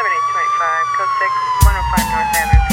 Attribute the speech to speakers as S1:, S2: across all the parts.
S1: 7825, code 6, 105 North Avenue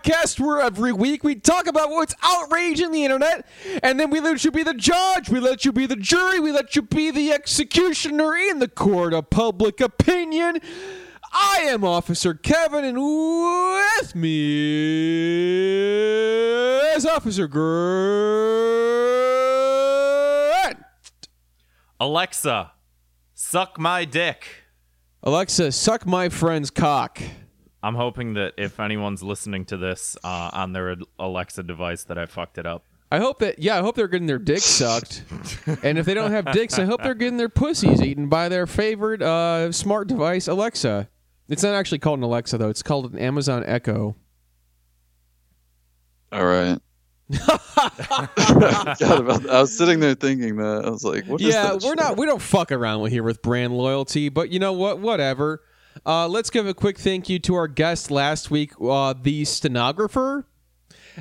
S2: podcast where every week we talk about what's outraging the internet, and then we let you be the judge, we let you be the jury, we let you be the executioner in the court of public opinion. I am Officer Kevin, and with me is Officer Grant.
S3: Alexa, suck my dick.
S2: Alexa, suck my friend's cock.
S3: I'm hoping that if anyone's listening to this uh, on their Alexa device, that I fucked it up.
S2: I hope that yeah, I hope they're getting their dicks sucked. and if they don't have dicks, I hope they're getting their pussies eaten by their favorite uh, smart device, Alexa. It's not actually called an Alexa though; it's called an Amazon Echo.
S4: All right. God, about I was sitting there thinking that. I was like, what is
S2: yeah,
S4: that
S2: we're
S4: shit?
S2: not we don't fuck around with here with brand loyalty, but you know what? Whatever. Uh, let's give a quick thank you to our guest last week, uh, the stenographer.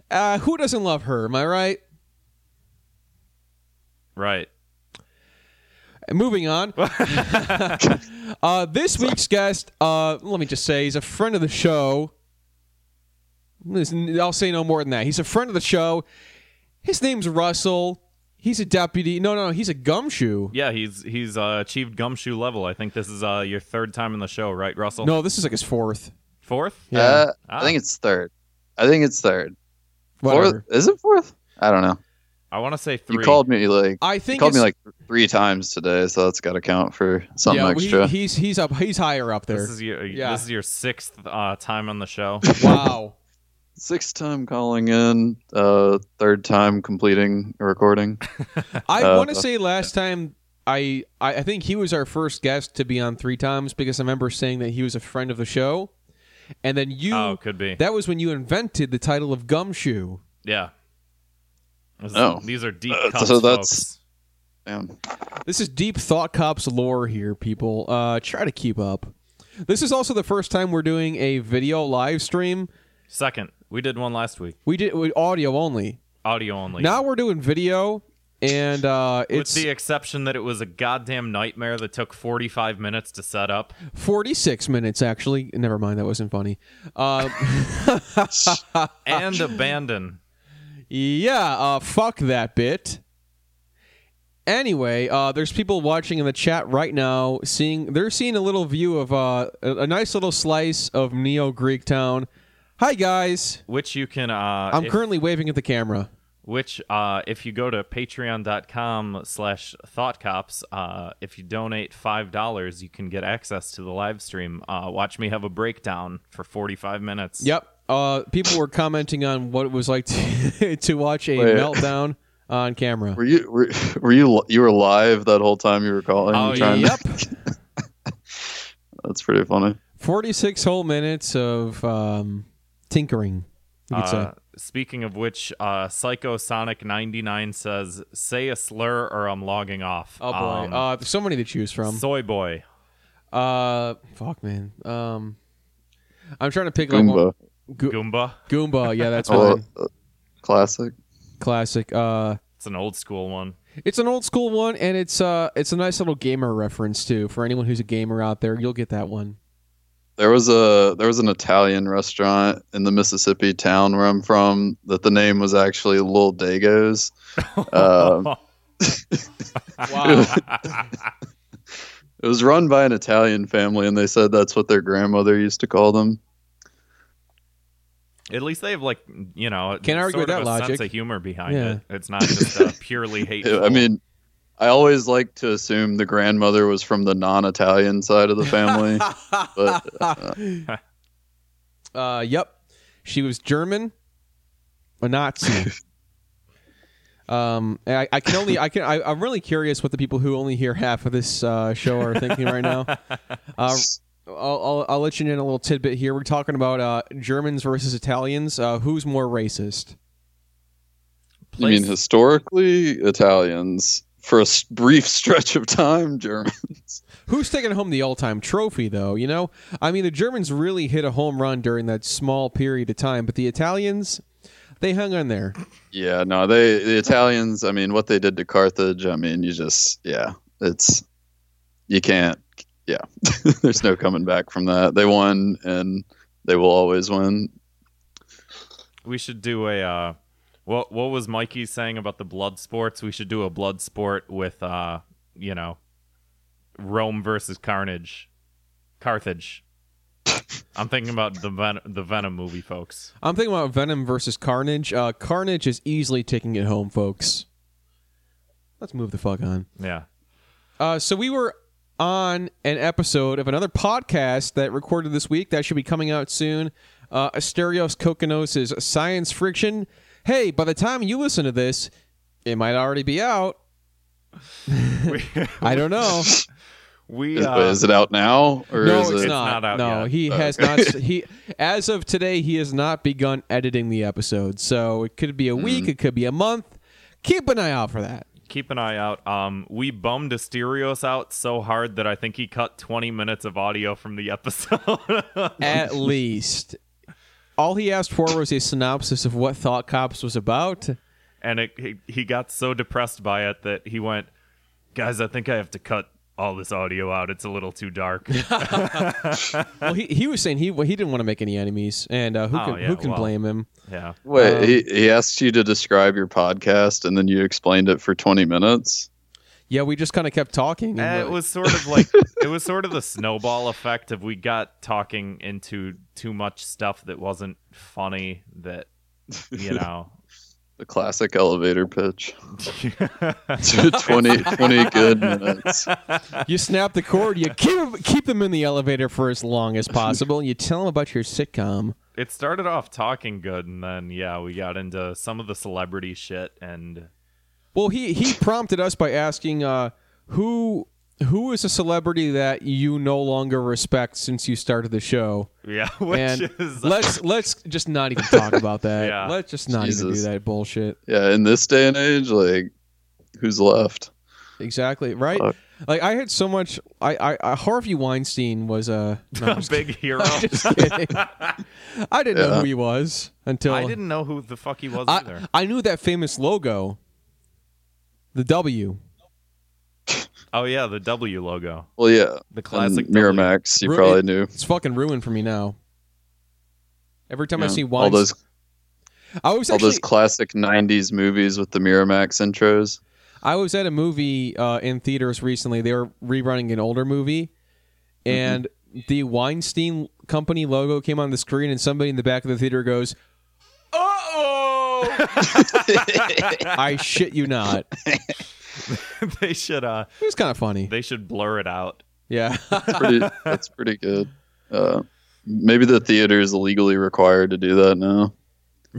S2: Uh, who doesn't love her? Am I right?
S3: Right.
S2: And Moving on. uh, this week's guest, uh, let me just say, he's a friend of the show. I'll say no more than that. He's a friend of the show. His name's Russell. He's a deputy. No, no, no, he's a gumshoe.
S3: Yeah, he's he's uh, achieved gumshoe level. I think this is uh, your third time in the show, right, Russell?
S2: No, this is like his fourth.
S3: Fourth?
S2: Yeah,
S4: Uh,
S3: Ah.
S4: I think it's third. I think it's third.
S2: whatever.
S4: Fourth? Is it fourth? I don't know.
S3: I want to say three.
S4: You called me like
S2: I
S4: you
S2: think
S4: called me like three times today, so that's got to count for something
S2: yeah,
S4: extra.
S2: he- he's he's up. He's higher up there.
S3: This is your
S2: Yeah.
S3: this is your sixth uh, time on the show.
S2: wow.
S4: Sixth time calling in, uh, third time completing a recording.
S2: I
S4: Uh,
S2: want to say last time I, I I think he was our first guest to be on three times because I remember saying that he was a friend of the show, and then you.
S3: oh, could be.
S2: That was when you invented the title of Gumshoe.
S3: yeah. This-
S4: Oh.
S3: These are deep
S4: Uh,
S3: cuts,
S4: so that's-
S3: folks.
S4: Damn.
S2: This is deep Thought Cops lore here, people. Uh, try to keep up. This is also the first time we're doing a video live stream.
S3: Second, we did one last week.
S2: We did with audio only.
S3: Audio only.
S2: Now we're doing video, and uh,
S3: with
S2: it's
S3: the exception that it was a goddamn nightmare that took 45 minutes to set up.
S2: 46 minutes actually. Never mind, that wasn't funny. Uh,
S3: and abandon.
S2: Yeah, uh, fuck that bit. Anyway, uh, there's people watching in the chat right now, seeing they're seeing a little view of uh, a, a nice little slice of Neo Greek Town. Hi guys,
S3: Which you can uh
S2: I'm
S3: if-
S2: currently waving at the camera.
S3: which uh if you go to patreon.com slash thoughtcops, uh if you donate five dollars you can get access to the live stream. Uh watch me have a breakdown for forty five minutes.
S2: Yep. Uh, people were commenting on what it was like to, to watch a
S4: Wait.
S2: meltdown on camera.
S4: Were you were, were you you were live that whole time you were calling?
S3: Oh,
S4: trying
S2: Yep.
S4: To, that's pretty funny.
S2: 46 whole minutes of um, tinkering. You could
S3: Uh,
S2: say.
S3: speaking of which, uh, Psycho Sonic ninety nine says, "Say a slur or I'm logging off."
S2: Oh boy,
S3: Um,
S2: uh, there's so many to choose from.
S3: soy boy.
S2: Uh, fuck, man. Um, I'm trying to pick like one.
S4: Goomba.
S2: Go-
S3: Goomba.
S2: Goomba, yeah, that's
S4: Oh,
S2: one.
S4: uh, classic.
S2: Classic. Uh,
S3: It's an old school one.
S2: it's an old school one, and it's uh, it's a nice little gamer reference too. For anyone who's a gamer out there, you'll get that one.
S4: There was a there was an Italian restaurant in the Mississippi town where I'm from that the name was actually Lil Dago's. Um,
S2: Wow.
S4: It was run by an Italian family, and they said that's what their grandmother used to call them.
S3: At least they have like you know
S2: Can't argue with that
S3: a
S2: logic.
S3: sense of humor behind
S2: Yeah.
S3: it. It's not just uh, purely hateful.
S4: I mean, I always like to assume the grandmother was from the non-Italian side of the family, but uh,
S2: Uh, yep. She was German, a Nazi. um, I, I can only, I can, I, I'm really curious what the people who only hear half of this uh, show are thinking right now. Uh, I'll, I'll, I'll let you in a little tidbit here. We're talking about uh, Germans versus Italians. Uh, who's more racist?
S4: I mean, historically, Italians for a brief stretch of time, Germans.
S2: Who's taking home the all-time trophy, though? You know, I mean, the Germans really hit a home run during that small period of time, but the Italians, they hung on there.
S4: Yeah, no, they the Italians. I mean, what they did to Carthage. I mean, you just yeah, it's you can't. Yeah, there's no coming back from that. They won, and they will always win.
S3: we should do a uh, what what was Mikey saying about the blood sports? We should do a blood sport with uh, you know, Rome versus Carnage, Carthage. I'm thinking about the Ven- the Venom movie, folks.
S2: I'm thinking about Venom versus Carnage. Uh, Carnage is easily taking it home, folks. Let's move the fuck on.
S3: Yeah.
S2: Uh, so we were on an episode of another podcast that recorded this week that should be coming out soon. Uh, Asterios Kokonos' Science Friction. Hey, by the time you listen to this, it might already be out. I don't know.
S3: We
S4: Is,
S3: uh,
S4: is it out now, or
S2: no,
S4: is
S2: it's
S4: it?
S2: not.
S3: not out
S2: no,
S3: yet.
S2: he has not. He as of today, he has not begun editing the episode. So it could be a week, it could be a month. Keep an eye out for that.
S3: keep an eye out. Um, we bummed Asterios out so hard that I think he cut 20 minutes of audio from the episode.
S2: At least, all he asked for was a synopsis of what Thought Cops was about.
S3: and it, he, he got so depressed by it that he went, "Guys, I think I have to cut all this audio out. It's a little too dark."
S2: Well, he, he was saying he he didn't want to make any enemies, and uh, who
S3: Oh,
S2: can
S3: yeah,
S2: who can
S3: well.
S2: blame him?
S3: yeah.
S4: Wait,
S2: Um,
S4: he, he asked you to describe your podcast, and then you explained it for 20 minutes.
S2: Yeah, we just kind of kept talking. and
S3: Uh, it was sort of like it was sort of the snowball effect of we got talking into too much stuff that wasn't funny that you know
S4: The classic elevator pitch. 20, 20 good minutes.
S2: you snap the cord, you keep keep them in the elevator for as long as possible, and you tell them about your sitcom.
S3: it started off talking good and then yeah we got into some of the celebrity shit and
S2: Well, he he prompted us by asking uh, who who is a celebrity that you no longer respect since you started the show,
S3: yeah which
S2: and
S3: is
S2: let's let's just not even talk about that.
S3: Yeah.
S2: Let's just not even do that bullshit.
S4: Yeah, in this day and age, like, who's left?
S2: Exactly right.
S4: Fuck.
S2: Like I had so much. I, I, I Harvey Weinstein was a no, I'm
S3: a
S2: just
S3: big hero
S2: kidding. Just. I didn't know who he was until
S3: i didn't know who the fuck he was
S2: I,
S3: either
S2: I knew that famous logo, the W.
S3: oh yeah the w logo
S4: Well, yeah.
S3: the classic
S4: and
S3: W.
S4: Miramax, you
S2: Ru-
S4: probably
S2: it-
S4: knew.
S2: It's fucking ruined for me now. Every time I
S4: Yeah.
S2: see
S4: all those
S2: I was
S4: all
S2: actually
S4: those classic '90s movies with the Miramax intros.
S2: I was at a movie uh, in theaters recently. They were rerunning an older movie, and the Weinstein Company logo came on the screen, and somebody in the back of the theater goes! I shit you not.
S3: They should uh
S2: was kind of funny.
S3: they should blur it out
S2: Yeah.
S4: Pretty, that's pretty good. Uh, maybe the theater is legally required to do that now,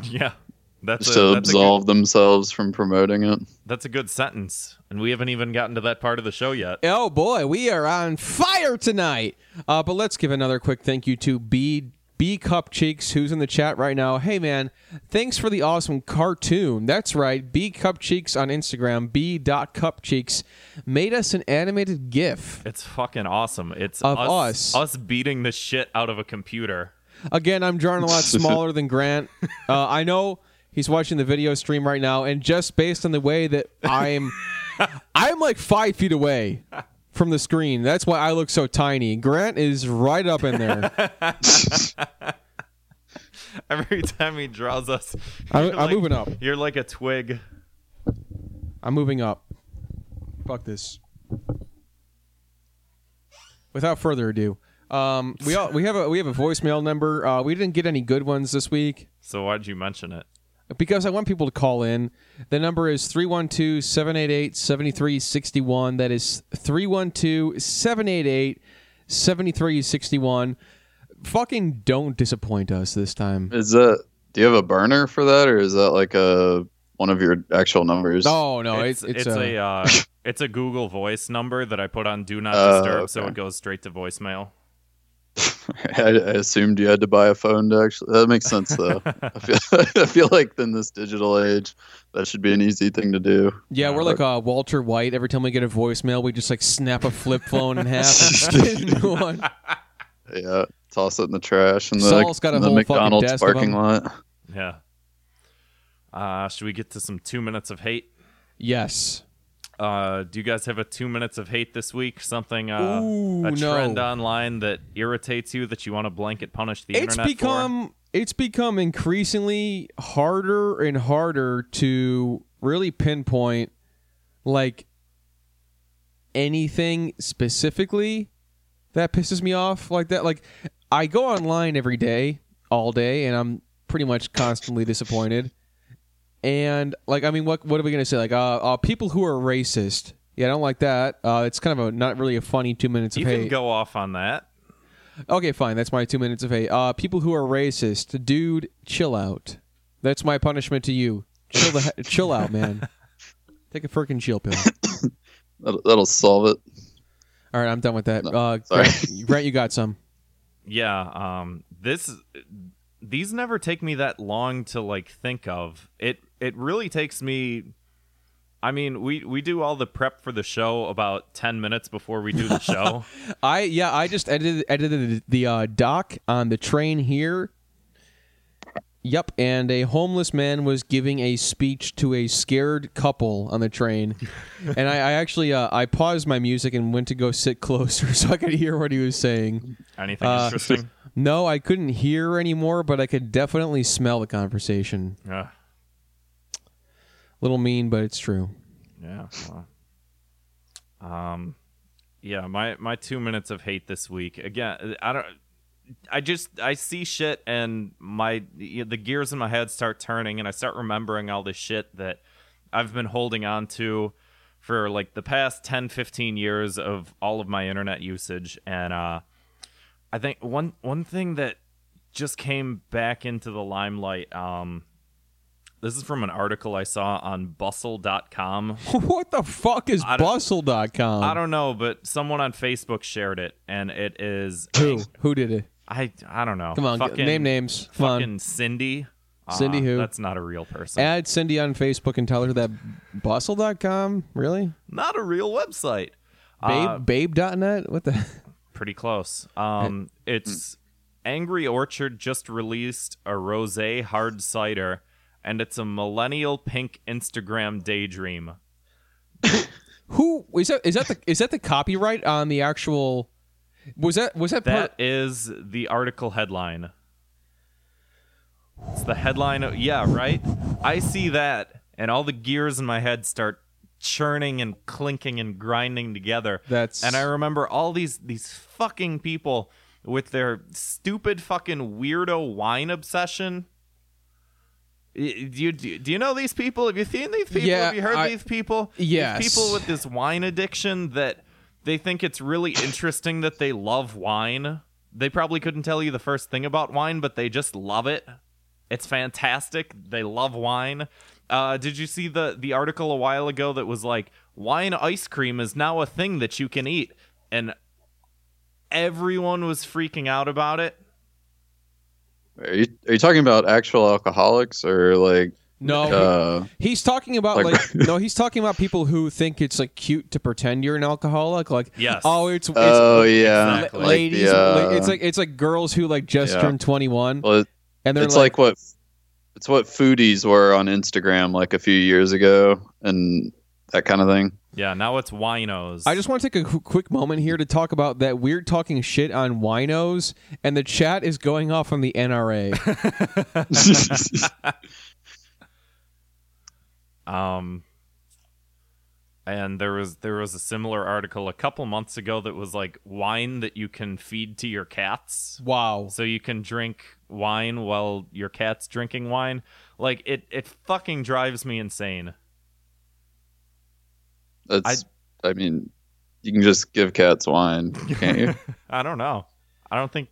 S3: yeah that's
S4: just
S3: a,
S4: to
S3: that's, a good,
S4: absolve themselves from promoting it.
S3: that's a good sentence and we haven't even gotten to that part of the show yet
S2: Oh boy, we are on fire tonight. Uh, but let's give another quick thank you to B B Cup Cheeks, who's in the chat right now. Hey man, thanks for the awesome cartoon. That's right, B Cup Cheeks on Instagram, B dot Cup Cheeks, made us an animated GIF.
S3: It's fucking awesome. It's
S2: Of
S3: us,
S2: us.
S3: us beating the shit out of a computer.
S2: Again, I'm drawing a lot smaller than Grant. Uh, I know he's watching the video stream right now, and just based on the way that I'm, I'm like five feet away from the screen. That's why I look so tiny. Grant is right up in there.
S3: Every time he draws us,
S2: I'm, I'm
S3: like-
S2: moving up.
S3: You're like a twig.
S2: I'm moving up. Fuck this. Without further ado, Um, we all we have a we have a voicemail number. Uh, we didn't get any good ones this week
S3: So why'd you mention it?
S2: Because I want people to call in. The number is 312-788-7361. That is 312-788-7361. Fucking don't disappoint us this time.
S4: Is that? Do you have a burner for that, or is that like a one of your actual numbers?
S2: No, no,
S3: it's
S2: it's it's,
S3: it's
S2: uh,
S3: a uh, it's a Google Voice number that I put on Do Not
S4: Oh,
S3: Disturb, so
S4: okay.
S3: it goes straight to voicemail.
S4: I, I assumed you had to buy a phone to actually. That makes sense though. I feel I feel like in this digital age, that should be an easy thing to do.
S2: yeah, we're like uh, Walter White. Every time we get a voicemail, we just like snap a flip phone in half and just a new one.
S4: Yeah, toss it in the trash in the,
S2: Saul's got a
S4: in the
S2: whole fucking
S4: McDonald's
S2: desk of
S4: parking lot.
S3: Yeah. Uh, should we get to some two minutes of hate?
S2: Yes.
S3: Uh, do you guys have a two minutes of hate this week? Something uh,
S2: Ooh,
S3: a
S2: no.
S3: trend online that irritates you that you want to blanket punish the
S2: it's
S3: internet
S2: become it's become increasingly harder and harder to really pinpoint like anything specifically that pisses me off like that like i go online every day all day and i'm pretty much constantly disappointed and like i mean what what are we gonna say like uh, uh people who are racist yeah i don't like that uh it's kind of a not really a funny two minutes
S3: for?
S2: of
S3: You
S2: hate
S3: can go off on that.
S2: Okay, fine. That's my two minutes of hate. Uh, people who are racist, dude, chill out. That's my punishment to you. Chill the he- chill out, man. Take a freaking chill pill.
S4: That'll, that'll solve it.
S2: All right, I'm done with that.
S4: No,
S2: Uh,
S4: sorry.
S2: Grant, Grant, you got some.
S3: Yeah, um this these never take me that long to like think of. It it really takes me I mean, we we do all the prep for the show about 10 minutes before we do the show.
S2: I yeah, I just edited edited the uh, doc on the train here. Yep, and a homeless man was giving a speech to a scared couple on the train, and I, I actually uh, I paused my music and went to go sit closer so I could hear what he was saying.
S3: Anything
S2: Uh,
S3: interesting?
S2: No, I couldn't hear anymore, but I could definitely smell the conversation.
S3: Yeah.
S2: Little mean, but it's true.
S3: Yeah. Um yeah, my my 2 minutes of hate this week. Again, I don't I just I see shit and my the gears in my head start turning and I start remembering all this shit that I've been holding on to for like the past 10 15 years of all of my internet usage and uh I think one one thing that just came back into the limelight um this is from an article I saw on bustle.com
S2: what the fuck is
S3: I
S2: bustle.com?
S3: I don't know, but someone on Facebook shared it, and it is
S2: Who? Who did it?
S3: I I don't know.
S2: Come on,
S3: fucking,
S2: name names. Come on.
S3: Fucking Cindy.
S2: Cindy
S3: Uh,
S2: who?
S3: That's not a real person.
S2: Add Cindy on Facebook and tell her that bustle.com? Really?
S3: not a real website.
S2: Babe,
S3: Uh,
S2: babe.net? What the?
S3: pretty close. Um, it's Angry Orchard just released a rosé hard cider, and it's a millennial pink Instagram daydream.
S2: Who is that? Is that the is that the copyright on the actual? Was that was that, part?
S3: That is the article headline. It's the headline. Yeah, right. I see that, and all the gears in my head start churning and clinking and grinding together.
S2: That's-
S3: and I remember all these these fucking people with their stupid fucking weirdo wine obsession. Do you, do you know these people? Have you seen these people?
S2: Yeah,
S3: Have you heard
S2: I-
S3: these people? These people with this wine addiction that they think it's really interesting that they love wine. They probably couldn't tell you the first thing about wine, but they just love it. It's fantastic. They love wine. Uh, did you see the the article a while ago that was like wine ice cream is now a thing that you can eat, and everyone was freaking out about it.
S4: Are you are you talking about actual alcoholics or like
S2: no,
S4: uh
S2: he's talking about
S4: like-
S2: like, no, he's talking about people who think it's like cute to pretend you're an alcoholic. Like
S3: Yes.
S2: oh, it's, it's
S4: oh yeah,
S3: Exactly.
S4: like
S2: ladies.
S4: the, uh,
S2: like, it's like it's like girls who like just
S4: Yeah.
S2: turned 21
S4: well,
S2: and they're
S4: it's like, what it's what foodies were on Instagram like a few years ago and that kind of thing.
S3: Yeah, now it's winos.
S2: I just want to take a qu- quick moment here to talk about that weird talking shit on winos, and the chat is going off on the NRA.
S3: Um, and there was there was a similar article a couple months ago that was like wine that you can feed to your cats.
S2: Wow.
S3: So you can drink wine while your cat's drinking wine. Like it it fucking drives me insane.
S4: That's. I, mean, you can just give cats wine, can't you?
S3: I don't know. I don't think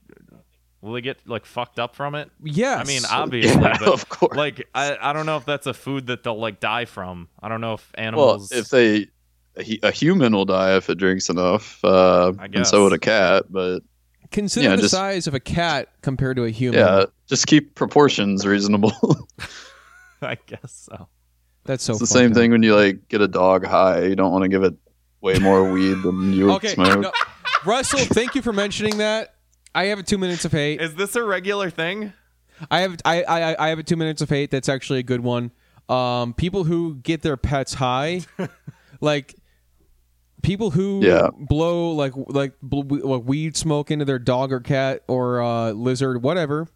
S3: will they get like fucked up from it?
S2: Yes.
S3: I mean, obviously,
S4: yeah,
S3: but
S4: of course.
S3: like I, I don't know if that's a food that they'll like die from. I don't know if animals.
S4: well,
S3: animals
S4: if they, a, a human will die if it drinks enough, uh,
S3: I
S4: and so would a cat. But
S2: consider
S4: yeah,
S2: the
S4: just-
S2: size of a cat compared to a human.
S4: yeah, just keep proportions reasonable.
S3: I guess so.
S2: That's so.
S4: it's the same
S2: up.
S4: thing when you like get a dog high. You don't want to give it way more weed than you would
S2: Okay,
S4: smoke.
S2: no, Russell, thank you for mentioning that. I have a two minutes of hate.
S3: Is this a regular thing?
S2: I have I, I I have a two minutes of hate. That's actually a good one. Um, people who get their pets high, like people who
S4: Yeah.
S2: blow like like, bl- like weed smoke into their dog or cat or uh, lizard, whatever.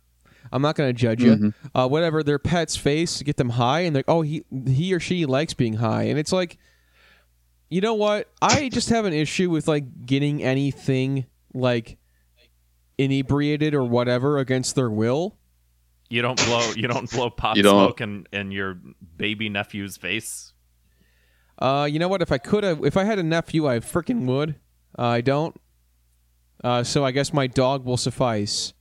S2: I'm not gonna judge you.
S4: Mm-hmm.
S2: Uh, whatever their pet's face to get them high, and they're oh he he or she likes being high, and it's like, you know what? I just have an issue with like getting anything like inebriated or whatever against their will.
S3: You don't blow you don't blow pot
S4: You don't-
S3: smoke in, in your baby nephew's face.
S2: Uh, you know what? If I could have, if I had a nephew, I freaking would. Uh, I don't. Uh, so I guess my dog will suffice.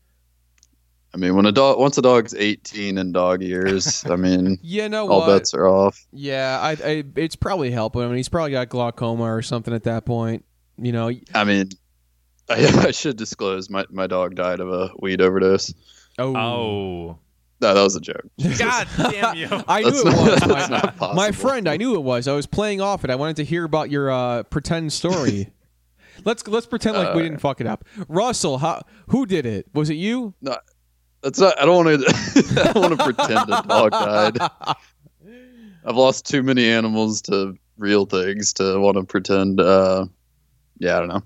S4: I mean, when a dog once a dog's 18 in dog years, I mean,
S2: You know
S4: all
S2: what?
S4: bets are off.
S2: Yeah, I, I, it's probably helping. I mean, he's probably got glaucoma or something at that point. You know.
S4: I mean, I, I should disclose my my dog died of a weed overdose.
S2: Oh.
S3: Oh.
S4: No, that was a joke.
S3: God damn you.
S2: I knew
S4: That's
S2: it
S4: not-
S2: was.
S4: that's
S2: My,
S4: not possible.
S2: my friend, I knew it was. I was playing off it. I wanted to hear about your uh, pretend story. let's let's pretend like we
S4: Uh,
S2: didn't fuck it up. Russell, how, who did it? Was it you?
S4: That's not. I don't want to. I don't want to pretend a dog died. I've lost too many animals to real things to want to pretend. Uh, yeah, I don't know.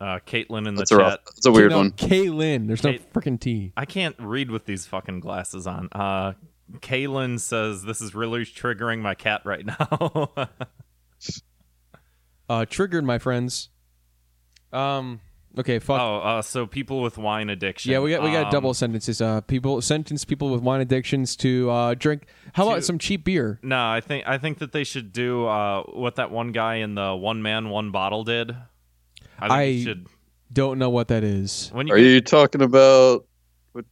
S3: Uh, Caitlin in the
S4: That's a rough,
S3: chat.
S4: that's a weird
S2: no,
S4: one.
S2: Kaylin. There's no
S3: Kate-
S2: freaking T.
S3: I can't read with these fucking glasses on. Uh, Kaylin says this is really triggering my cat right now.
S2: Uh, triggered, my friends. Um. Okay. Fuck.
S3: oh, uh, so people with wine addiction.
S2: Yeah, we got we got
S3: Um,
S2: double sentences. Uh, people sentence people with wine addictions to uh drink. How about some cheap beer?
S3: No, I think I think that they should do uh, what that one guy in the one man one bottle did. I think
S2: I-
S3: should
S2: Don't know what that is.
S3: when you,
S4: Are you talking about? What?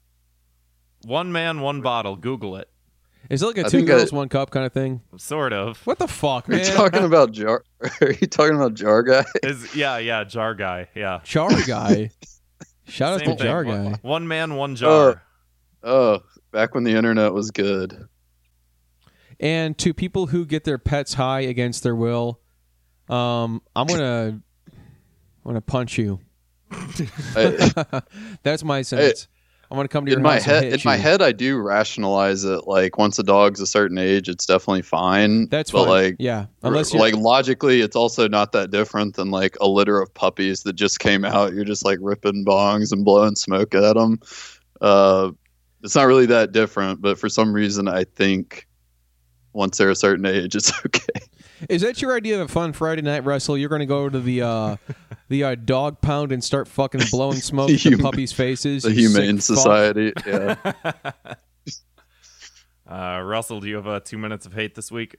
S3: one man one bottle. Google it.
S2: Is it like a
S4: I
S2: two
S4: think
S2: girls
S4: I-
S2: one cup kind of thing?
S3: Sort of.
S2: What the fuck,
S4: Are you talking about jar? Are you talking about jar guy?
S3: Is yeah yeah jar guy yeah.
S2: Jar guy. Shout out to
S3: thing.
S2: Jar guy.
S3: One man one jar.
S4: Oh, back when the internet was good.
S2: And to people who get their pets high against their will, um, I'm gonna, I'm gonna punch you.
S4: I,
S2: That's my sentence. I'm gonna come to your
S4: in my head, in
S2: you.
S4: my head, I do rationalize it. Like once a dog's a certain age, it's definitely fine.
S2: That's
S4: but
S2: fine.
S4: like
S2: yeah, unless you're
S4: like logically, it's also not that different than like a litter of puppies that just came out. You're just like ripping bongs and blowing smoke at them. Uh, it's not really that different, but for some reason, I think once they're a certain age, it's okay.
S2: Is that your idea of a fun Friday night Russell? You're going to go to the uh, the uh, dog pound and start fucking blowing smoke
S4: The
S2: at the
S4: hum-
S2: puppies' faces.
S4: The Humane
S2: sick fuck.
S4: Society, yeah.
S3: Uh, Russell, do you have uh, two minutes of hate this week?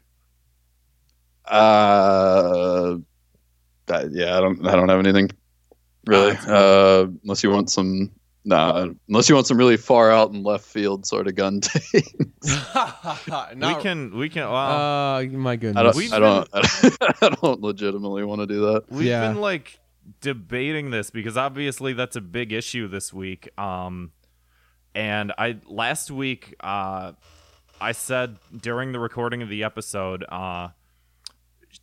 S4: Uh, that- yeah, I don't, I don't have anything really. Uh, unless you want some, nah, unless you want some really far out and left field sort of gun take.
S2: Not-
S3: we can we can. Well,
S2: Uh, my
S4: I
S2: goodness.
S4: don't,
S3: We've
S4: I don't, I don't legitimately want to do that.
S3: We've
S2: Yeah.
S3: been like debating this because obviously that's a big issue this week. Um, and I last week uh, I said during the recording of the episode, uh,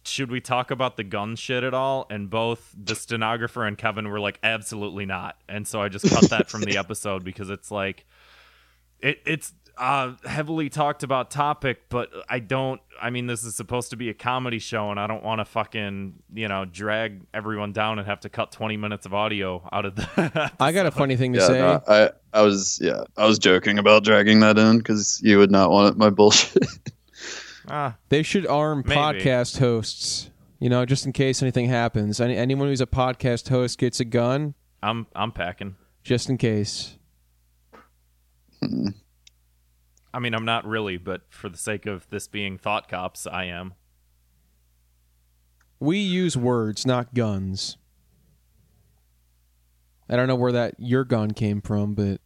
S3: should we talk about the gun shit at all? And both the stenographer and Kevin were like, absolutely not. And so I just cut that from the episode because it's like it, it's uh, heavily talked about topic, but I don't. I mean, this is supposed to be a comedy show, and I don't want to fucking you know drag everyone down and have to cut twenty minutes of audio out of the.
S2: I got a funny thing to
S4: Yeah,
S2: say.
S4: no, I, I was, yeah, I was joking about dragging that in because you would not want it, my bullshit.
S3: ah,
S2: They should arm
S3: Maybe.
S2: podcast hosts You know, just in case anything happens. Any, anyone who's a podcast host gets a gun,
S3: I'm I'm packing.
S2: just in case.
S3: I mean, I'm not really, but for the sake of this being thought cops, I am.
S2: We use words, not guns. I don't know where that your gun came from, but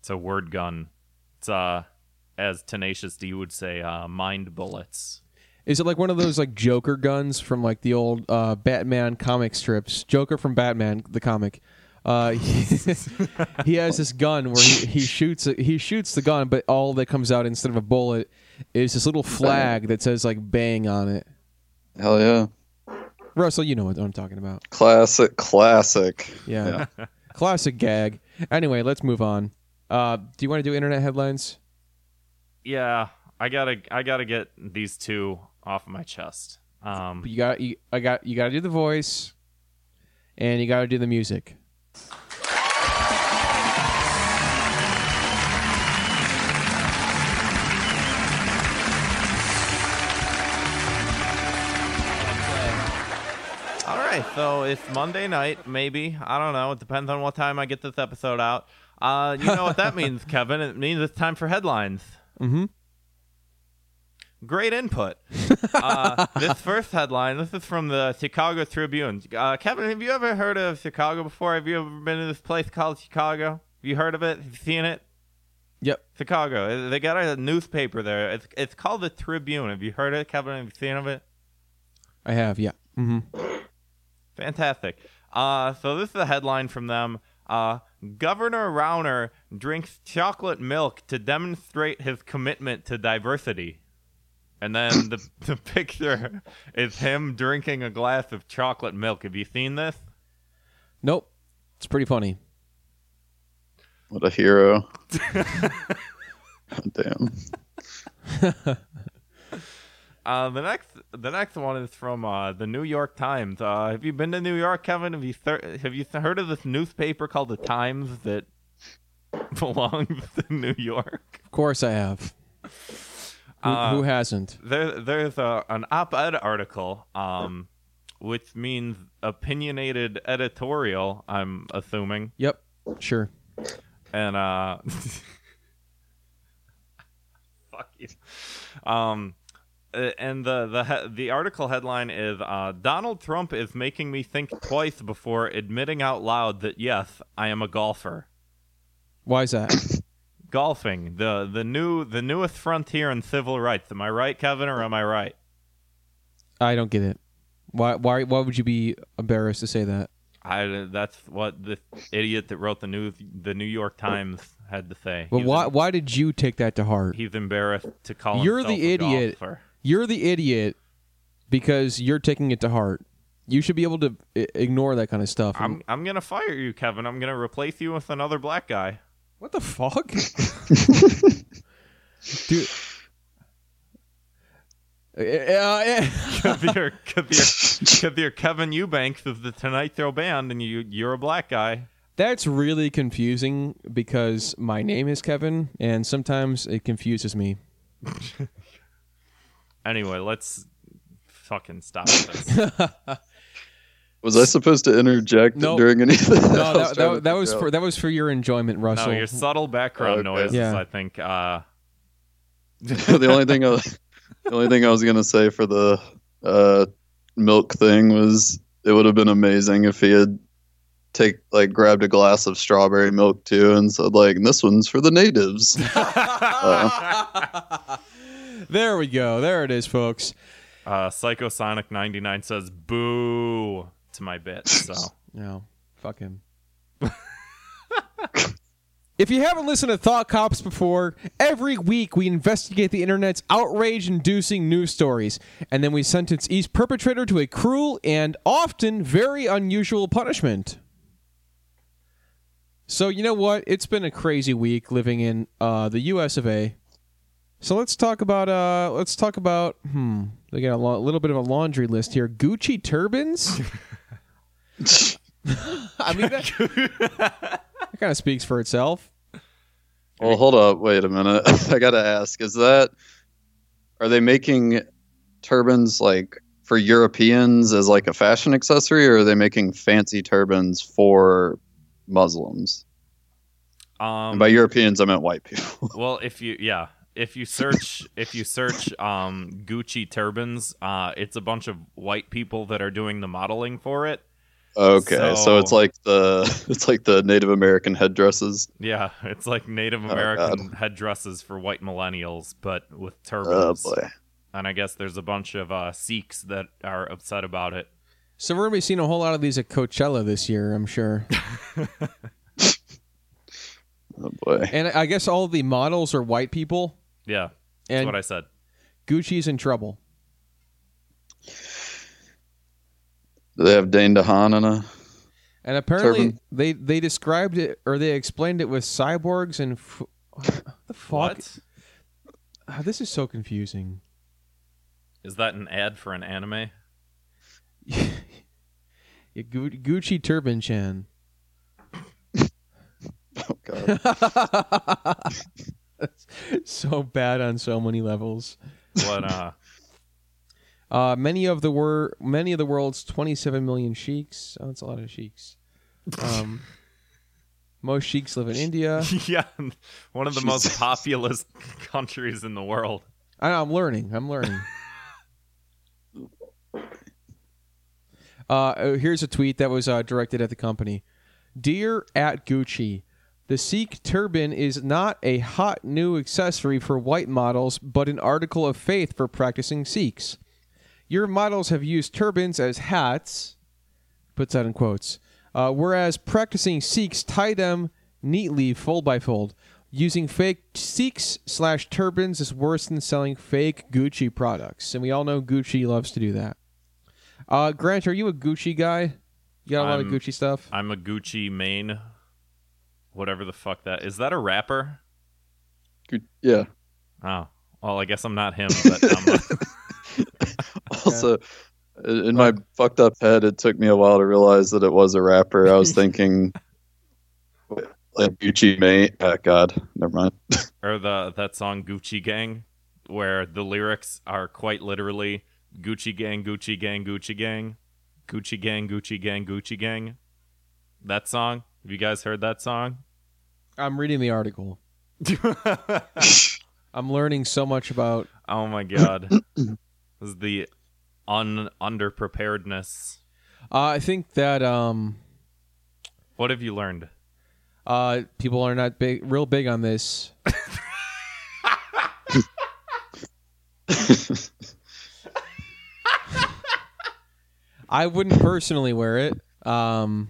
S3: It's a word gun. It's uh, as Tenacious D would say, uh, mind bullets.
S2: is it like one of those like Joker guns from like the old uh, Batman comic strips? Joker from Batman, the comic. Uh, he, he has this gun where he, he shoots he shoots the gun, but all that comes out instead of a bullet is this little flag that says like "bang" on it.
S4: Hell yeah.
S2: Russell, you know what I'm talking about.
S4: Classic, classic.
S2: Yeah. Classic gag. Anyway, let's move on. Uh, do you want to do internet headlines?
S3: Yeah, I gotta I gotta get these two off my chest. Um,
S2: You got you, I got you got to do the voice, and you got to do the music.
S3: All right, so it's Monday night, maybe. I don't know. It depends on what time I get this episode out. Uh, you know what that means, Kevin? It means it's time for headlines.
S2: Mm-hmm.
S3: Great input. Uh, this first headline, this is from the Chicago Tribune. Uh, Kevin, have you ever heard of Chicago before? Have you ever been to this place called Chicago? Have you heard of it? Have you seen it?
S2: Yep.
S3: Chicago. They got a newspaper there. It's it's called the Tribune. Have you heard of it, Kevin? Have you seen of it?
S2: I have. Yeah. Mm-hmm.
S3: Fantastic. Uh, so this is a headline from them. Uh, Governor Rauner drinks chocolate milk to demonstrate his commitment to diversity. And then the, the picture is him drinking a glass of chocolate milk. Have you seen this?
S2: Nope. It's pretty funny.
S4: What a hero. Damn.
S3: Uh, the next the next one is from uh, the New York Times. Uh, have you been to New York, Kevin? Have you thir- have you heard of this newspaper called the Times that belongs to New York?
S2: Of course, I have. Who,
S3: Uh,
S2: who hasn't?
S3: There, there's a, an op-ed article, um, which means opinionated editorial. I'm assuming,
S2: Yep. Sure.
S3: and uh, fuck you. Um, uh, and the the he- the article headline is uh, Donald Trump is making me think twice before admitting out loud that yes, I am a golfer.
S2: Why is that?
S3: Golfing, the the new the newest frontier in civil rights. Am I right, Kevin, or am I right?
S2: I don't get it. Why? Why? Why would you be embarrassed to say that?
S3: I that's what the idiot that wrote the news the New York Times had to say.
S2: Well,
S3: He's
S2: why?
S3: em-
S2: Why did you take that to heart?
S3: he's embarrassed to call
S2: You're
S3: himself
S2: the
S3: a
S2: idiot.
S3: golfer.
S2: You're the idiot because you're taking it to heart. You should be able to I- ignore that kind of stuff.
S3: I'm I'm gonna fire you, Kevin. I'm gonna replace you with another black guy.
S2: What the fuck? Dude. Uh,
S3: Cause you're, cause you're, cause you're Kevin Eubanks of the Tonight Show band, and you you're a black guy.
S2: that's really confusing because my name is Kevin, and sometimes it confuses me.
S3: Anyway, let's fucking stop this.
S4: Was I supposed to interject
S2: Nope.
S4: during anything?
S2: No,
S4: I
S2: that,
S4: trying
S2: that,
S4: to
S2: that was
S4: figure
S2: for that was for your enjoyment, Russell.
S3: no, your subtle background
S4: Okay.
S3: noises.
S2: Yeah.
S3: I think. Uh,
S4: the only thing I, the only thing I was gonna say for the uh, milk thing was it would have been amazing if he had take like grabbed a glass of strawberry milk too and said like this one's for the natives.
S2: There we go. There it is, folks.
S3: uh, Psychosonic ninety nine says boo to my bit. So
S2: No, fuck him. if you haven't listened to Thought Cops before, every week we investigate the internet's outrage inducing news stories, and then we sentence each perpetrator to a cruel and often very unusual punishment. So, you know what? It's been a crazy week living in uh, the US of A. So let's talk about uh let's talk about hmm they got a lo- little bit of a laundry list here. Gucci turbans? I mean, that, that kind of speaks for itself.
S4: well, hold up, wait a minute. I gotta ask: Is that are they making turbans like for Europeans as like a fashion accessory, or are they making fancy turbans for Muslims?
S3: Um,
S4: and by Europeans, I meant white people.
S3: well, if you yeah, if you search if you search um, Gucci turbans, uh, it's a bunch of white people that are doing the modeling for it.
S4: okay, so,
S3: So-
S4: it's like the it's like the Native American headdresses.
S3: Yeah, it's like Native
S4: Oh,
S3: American headdresses for white millennials, but with turbans.
S4: Oh boy.
S3: and I guess there's a bunch of uh, Sikhs that are upset about it.
S2: So we're gonna be seeing a whole lot of these at Coachella this year, I'm sure.
S4: Oh boy.
S2: and I guess all the models are white people,
S3: Yeah, that's
S2: and
S3: what I said.
S2: Gucci's in trouble.
S4: Do they have Dane DeHaan in a?
S2: And apparently
S4: Turban.
S2: they they described it or they explained it with cyborgs and f- the fuck.
S3: What
S2: Ah, This is so confusing.
S3: is that? An ad for an anime?
S2: Yeah, Gu- Gucci Turban Chan.
S4: Oh god.
S2: so bad on so many levels.
S3: But Uh,
S2: Uh, many of the wor- many of the world's 27 million sheiks. Oh, that's a lot of sheiks. Um, most sheiks live in India.
S3: yeah, one of the most populous countries in the world.
S2: I know, I'm learning. I'm learning. Uh, oh, here's a tweet that was uh, directed at the company. Dear at Gucci, the Sikh turban is not a hot new accessory for white models, but an article of faith for practicing Sikhs. Your models have used turbans as hats, puts that in quotes, uh, whereas practicing Sikhs tie them neatly fold by fold. Using fake Sikhs slash turbans is worse than selling fake Gucci products, and we all know Gucci loves to do that. Uh, Grant, are you a Gucci guy? You got a lot of Gucci stuff.
S3: I'm a Gucci main, whatever the fuck that is. That a rapper?
S4: Good- Yeah.
S3: Oh, well, I guess I'm not him, but
S4: Also, in my fucked up head, it took me a while to realize that it was a rapper. I was thinking, like Gucci Mane. Oh, God, never mind.
S3: or the that song Gucci Gang, where the lyrics are quite literally Gucci Gang, Gucci Gang, Gucci Gang, Gucci Gang, Gucci Gang, Gucci Gang. That song. Have you guys heard that song?
S2: I'm reading the article. I'm learning so much about.
S3: Oh my god. this is the un underpreparedness.
S2: Uh, I think that um,
S3: What have you learned?
S2: uh, people are not big, real big on this. I wouldn't personally wear it. Um,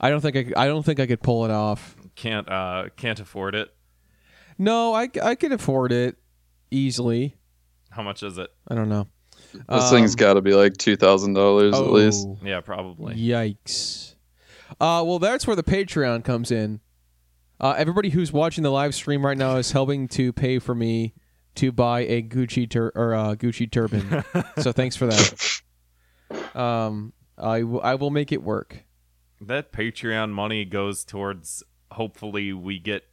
S2: I don't think I, I don't think I could pull it off.
S3: Can't uh can't afford it.
S2: No, I I could afford it easily.
S3: How much is it?
S2: I don't know.
S4: This thing's
S2: Um,
S4: got to be like two thousand dollars at least.
S2: oh.
S3: Yeah, probably.
S2: Yikes. Uh, well, that's where the Patreon comes in. Uh, everybody who's watching the live stream right now is helping to pay for me to buy a Gucci tur- or uh, Gucci turban. so thanks for that. Um, I, w- I will make it work.
S3: That Patreon money goes towards hopefully we get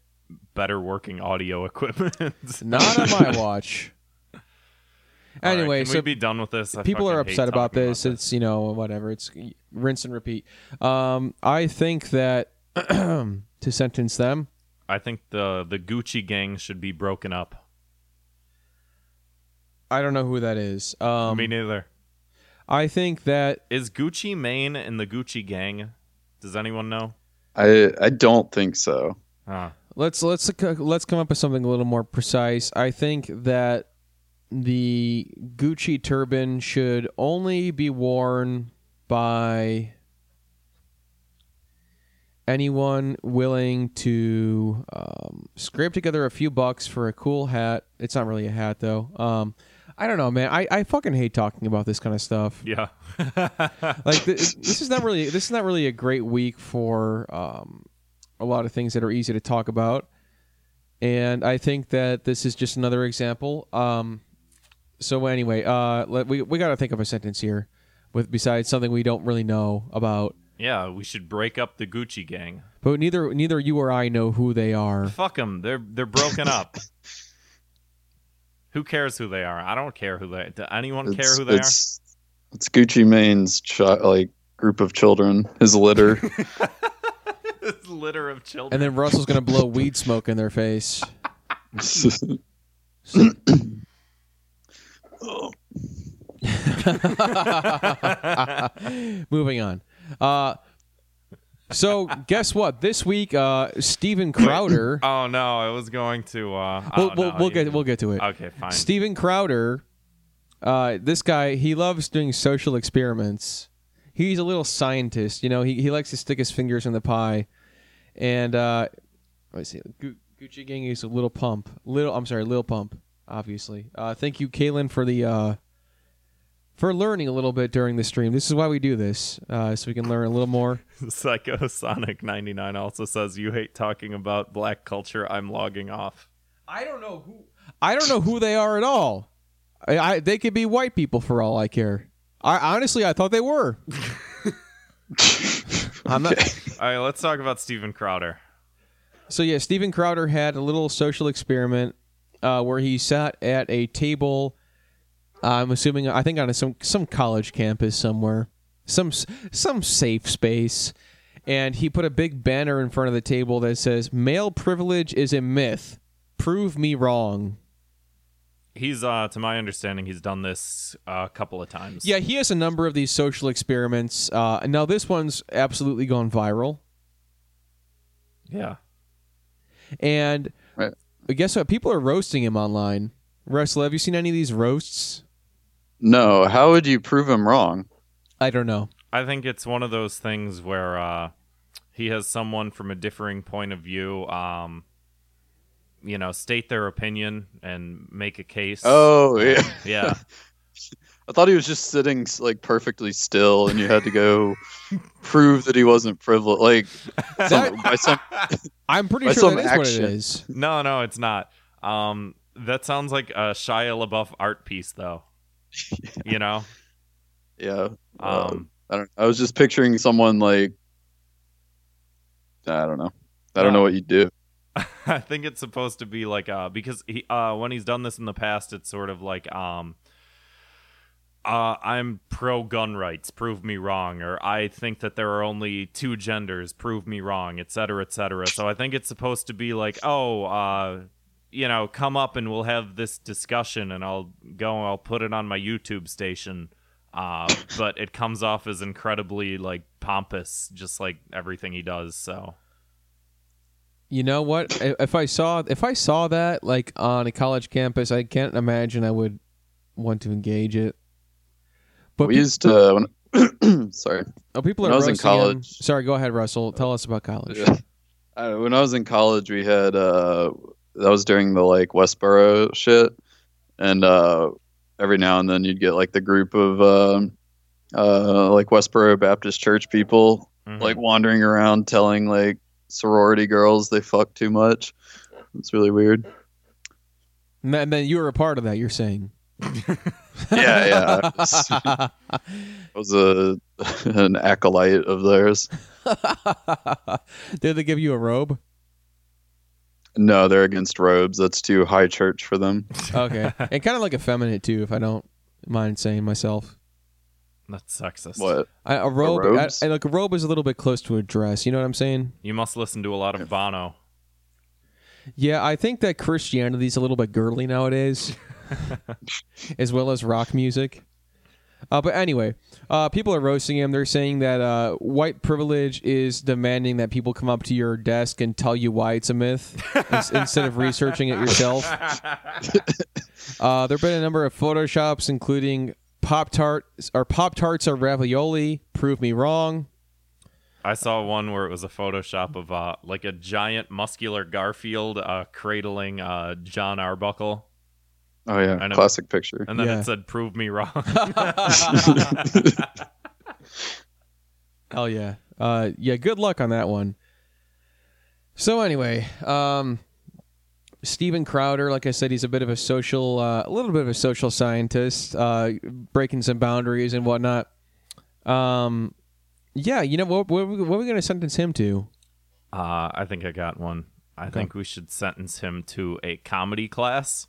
S3: better working audio equipment.
S2: Not on my watch.
S3: All right,
S2: Anyway,
S3: can
S2: so
S3: we be done with this? I
S2: people are
S3: fucking hate
S2: upset about this. It's you know whatever. It's rinse and repeat. Um, I think that to sentence them,
S3: I think the the Gucci gang should be broken up.
S2: I don't know who that is. Um,
S3: Me neither.
S2: I think that
S3: Is Gucci Mane in the Gucci gang? Does anyone know?
S4: I I don't think so.
S3: Ah,
S2: let's let's let's come up with something a little more precise. I think that the Gucci turban should only be worn by anyone willing to um, scrape together a few bucks for a cool hat. It's not really a hat though. Um, I don't know, man. I, I fucking hate talking about this kind of stuff.
S3: yeah.
S2: like th- this is not really this is not really a great week for um, a lot of things that are easy to talk about and i think that this is just another example um, so anyway uh, let, we, we got to think of a sentence here with besides something we don't really know about
S3: yeah, we should break up the Gucci gang.
S2: but neither neither you or i know who they are
S3: Fuck them. They're they're broken up. Who cares who they are? I don't care who they. Does anyone care who they
S4: it's, it's Gucci Mane's chi- like group of children, his litter.
S3: are? this litter of children.
S2: And then Russell's gonna blow weed smoke in their face. Moving on. Uh, so guess what? This week, uh, Steven Crowder.
S3: oh no, I was going to. Uh,
S2: we'll, we'll, we'll get we'll get to it.
S3: Okay, fine.
S2: Steven Crowder, uh, this guy, he loves doing social experiments. He's a little scientist, you know. He he likes to stick his fingers in the pie, and uh, let see. Gu- Gucci Gang is a Lil Pump. Little, I'm sorry, Lil Pump. Obviously. Uh, thank you, Kaylin, for the uh, for learning a little bit during the stream. This is why we do this, uh, so we can learn a little more.
S3: Psychosonic99 also says you hate talking about black culture. I'm logging off.
S2: I don't know who. I don't know who they are at all. I, I they could be white people for all I care. I honestly I thought they were. I'm not.
S3: All right, let's talk about Steven Crowder.
S2: So yeah, Steven Crowder had a little social experiment uh, where he sat at a table. I'm assuming I think on a, some some college campus somewhere, some some safe space, and he put a big banner in front of the table that says "Male privilege is a myth. Prove me wrong."
S3: He's, uh, to my understanding, he's done this uh, a couple of times.
S2: Yeah, he has a number of these social experiments. Uh, now this one's absolutely gone viral,
S3: Yeah.
S2: and
S4: Right.
S2: guess what? People are roasting him online. Russell, have you seen any of these roasts?
S4: No, how would you prove him wrong?
S2: I don't know.
S3: I think it's one of those things where uh, he has someone from a differing point of view, um, you know, state their opinion and make a case.
S4: Oh yeah.
S3: yeah.
S4: I thought he was just sitting like perfectly still, and you had to go prove that he wasn't privileged. Like some, by some,
S2: I'm pretty
S4: By
S2: sure
S4: some
S2: that is what it is.
S3: No, no, it's not. Um, that sounds like a Shia LaBeouf art piece, though. You know,
S4: yeah. uh,
S3: um,
S4: I don't. I was just picturing someone like. I don't know. I don't know what you do.
S3: I think it's supposed to be like uh because he uh when he's done this in the past it's sort of like um uh I'm pro gun rights, prove me wrong or I think that there are only two genders, prove me wrong, etc etc. So I think it's supposed to be like, "Oh, uh you know, come up and we'll have this discussion and I'll go and I'll put it on my YouTube station." Uh but it comes off as incredibly like pompous just like everything he does, so
S2: You know what? If I saw if I saw that like on a college campus, I can't imagine I would want to engage it. But
S4: we
S2: pe-
S4: used to. When, sorry.
S2: oh, people
S4: when
S2: are
S4: I was in
S2: roasting him.
S4: college-
S2: Sorry, go ahead, Russell. Tell us about college.
S4: Uh, when I was in college, we had uh, that was during the like Westboro shit, and uh, every now and then you'd get like the group of um, uh, like Westboro Baptist Church people
S3: mhm.
S4: like wandering around telling like sorority girls they fuck too much. It's really weird.
S2: And then- and then you were a part of that. You're saying.
S4: Yeah, yeah. I was, I was a an acolyte of theirs.
S2: Did they give you a robe?
S4: No, they're against robes. That's too high church for them.
S2: Okay, and kind of like effeminate too, if I don't mind saying myself.
S3: That's sexist.
S4: What?
S2: I, a robe, I,
S4: robes?
S2: I- like a robe is a little bit close to a dress. You know what I'm saying?
S3: You must listen to a lot of Bono.
S2: Yeah, I think that Christianity's a little bit girly nowadays, as well as rock music. Uh, but anyway, uh, people are roasting him. They're saying that uh, white privilege is demanding that people come up to your desk and tell you why it's a myth ins- instead of researching it yourself. Uh, there have been a number of photoshops, including Pop Tarts or Pop Tarts are ravioli. Prove me wrong.
S3: I saw one where it was a Photoshop of uh, like a giant muscular Garfield uh, cradling uh, Jon Arbuckle,
S4: Oh yeah,
S3: I know.
S4: classic picture.
S3: and then
S2: Yeah.
S3: it said "Prove me wrong."
S2: Hell yeah. Uh, yeah, good luck on that one. So anyway, um, Steven Crowder, like I said, he's a bit of a social, uh, a little bit of a social scientist, uh, breaking some boundaries and whatnot. Um, yeah, you know what? What, are we- what are we going to sentence him to?
S3: uh, I think I got one. I think we should sentence him to a comedy class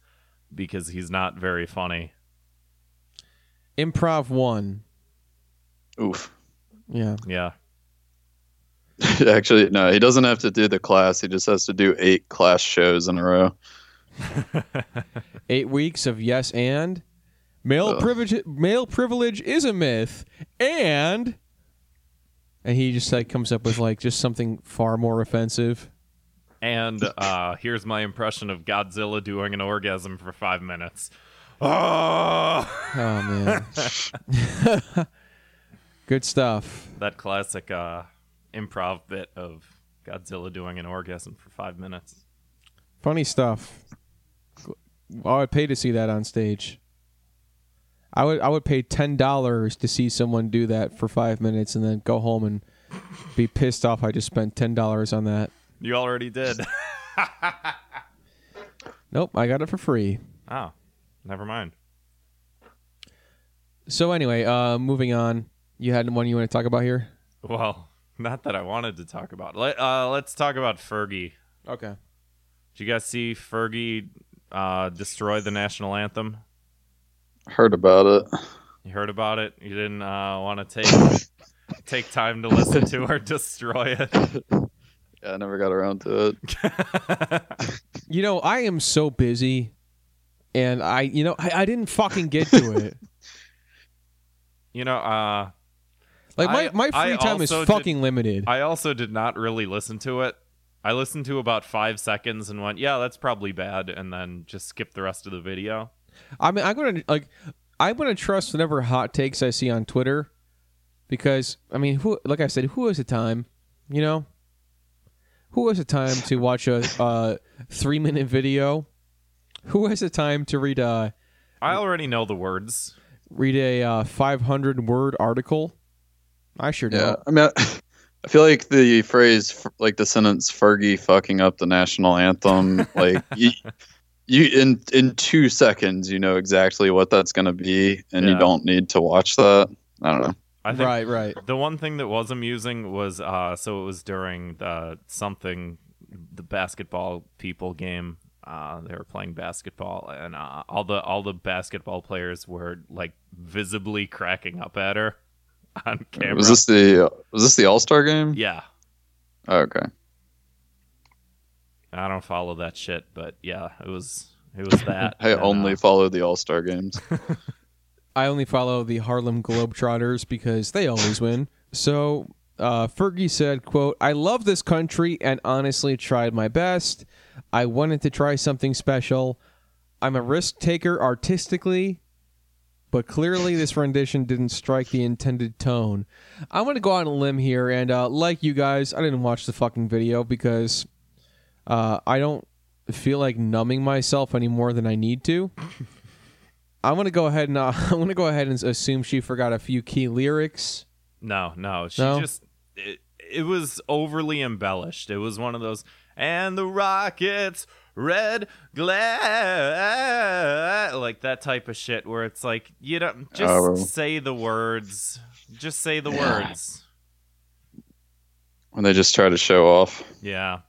S3: because he's not very funny.
S2: Improv one.
S4: Oof.
S2: Yeah.
S3: Yeah.
S4: Actually, no, he doesn't have to do the class. He just has to do eight class shows in a row.
S2: Eight weeks of yes and male
S4: Ugh.
S2: privilege. Male privilege is a myth, and and he just like comes up with like just something far more offensive.
S3: And uh, here's my impression of Godzilla doing an orgasm for five minutes. Oh,
S2: Oh man. Good stuff.
S3: that classic uh, improv bit of Godzilla doing an orgasm for five minutes.
S2: Funny stuff. I would pay to see that on stage. I would I would pay ten dollars to see someone do that for five minutes and then go home and be pissed off I just spent ten dollars on that.
S3: You already did.
S2: Nope, I got it for free.
S3: oh, never mind.
S2: So anyway, uh moving on. You had one you want to talk about here?
S3: Well, not that I wanted to talk about. Let, uh, let's talk about Fergie.
S2: Okay.
S3: Did you guys see Fergie uh, destroy the national anthem?
S4: Heard about it.
S3: You heard about it. You didn't uh, want to take take time to listen to her destroy it.
S4: Yeah, I never got around to it.
S2: You know, I am so busy and I you know, I, I didn't fucking get to it.
S3: You know, uh,
S2: Like my,
S3: I-
S2: my
S3: I
S2: free time is
S3: also
S2: fucking limited.
S3: I also did not really listen to it. I listened to about five seconds and went, "Yeah, that's probably bad," and then just skipped the rest of the video.
S2: I mean, I'm gonna like, I'm gonna trust whatever hot takes I see on Twitter, because I mean, who, like I said, who has the time, you know? Who has the time to watch a, uh three minute video? Who has the time to read a
S3: I already know the words.
S2: read a uh, 500 word article? I sure
S4: Yeah,
S2: don't.
S4: I mean, I, I feel like the phrase, f- like the sentence "Fergie fucking up the national anthem," like you, you in in two seconds, you know exactly what that's going to be, and
S3: Yeah.
S4: you don't need to watch that. I don't know.
S3: I think
S2: Right, right.
S3: The one thing that was amusing was uh so it was during the something the basketball people game. Uh they were playing basketball and uh all the all the basketball players were like visibly cracking up at her on camera.
S4: Was this the was this the All Star game?
S3: yeah.
S4: Oh, okay.
S3: I don't follow that shit, but yeah, it was it was that.
S4: I
S3: And,
S4: only
S3: uh,
S4: follow the All Star games.
S2: I only follow the Harlem Globetrotters because they always win. So uh, Fergie said, "quote I love this country and honestly tried my best. I wanted to try something special. I'm a risk taker artistically." But clearly, this rendition didn't strike the intended tone. I'm to go on a limb here, and uh, like you guys, I didn't watch the fucking video because uh, I don't feel like numbing myself any more than I need to. I'm gonna go ahead and uh, I'm gonna go ahead and assume she forgot a few key lyrics.
S3: No, no. She
S2: No?
S3: just it, it was overly embellished. It was one of those and the rockets red glare like that type of shit where it's like you don't just
S4: Oh.
S3: say the words. Just say the
S4: Yeah.
S3: words.
S4: when they just try to show off.
S3: Yeah.